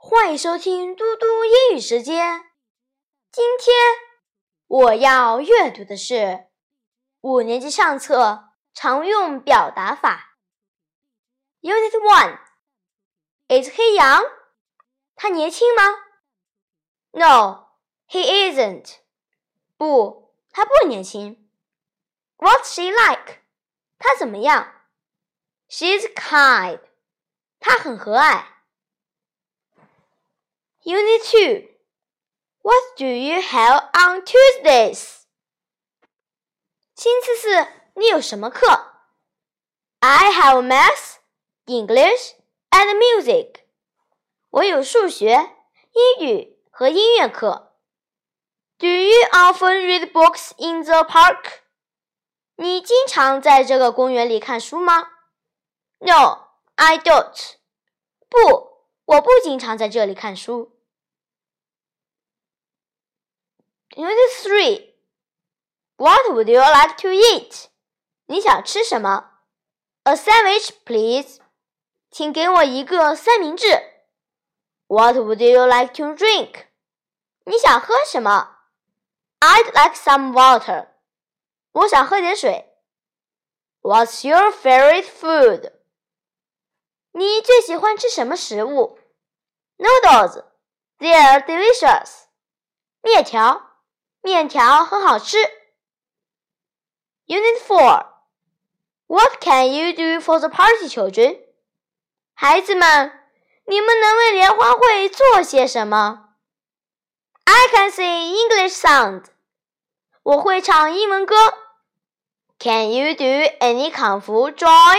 欢迎收听嘟嘟英语时间。今天我要阅读的是五年级上册常用表达法。Unit One。Is he young？他年轻吗？No, he isn't。不，他不年轻。What's she like？她怎么样？She's kind。她很和蔼。Unit 2 What do you have on Tuesdays? 星期四你有什么课？I have math, English, and music. 我有数学、英语和音乐课。Do you often read books in the park? 你经常在这个公园里看书吗？No, I don't. 不。我不经常在这里看书。 Unit Three, What would you like to eat? 你想吃什么？A sandwich, please. 请给我一个三明治。What would you like to drink? 你想喝什么？I'd like some water. 我想喝点水。What's your favorite food? 你最喜欢吃什么食物？Noodles, they're delicious. 面条， 面条很好吃。Unit Four, What can you do for the party, children? 孩子们，你们能为联欢会做些什么？I can sing English songs. 我会唱英文歌。Can you do any kung fu, Joy?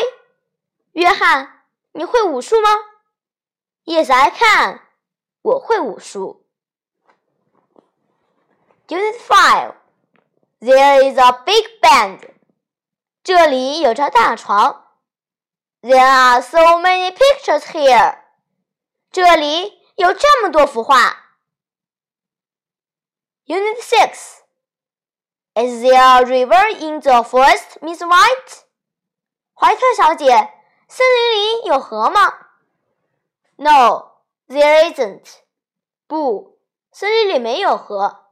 约翰。你会武术吗？Yes, I can. 我会武术。Unit Five. There is a big bed. 这里有张大床。There are so many pictures here. 这里有这么多幅画。Unit Six. Is there a river in the forest, Miss White? 怀特小姐。森林里有河吗？No, there isn't. 不，森林里没有河。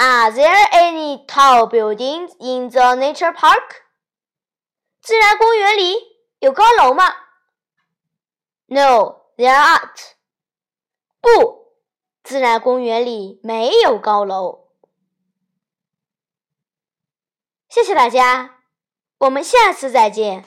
Are there any tall buildings in the nature park? 自然公园里有高楼吗？No, there aren't. 不，自然公园里没有高楼。谢谢大家，我们下次再见。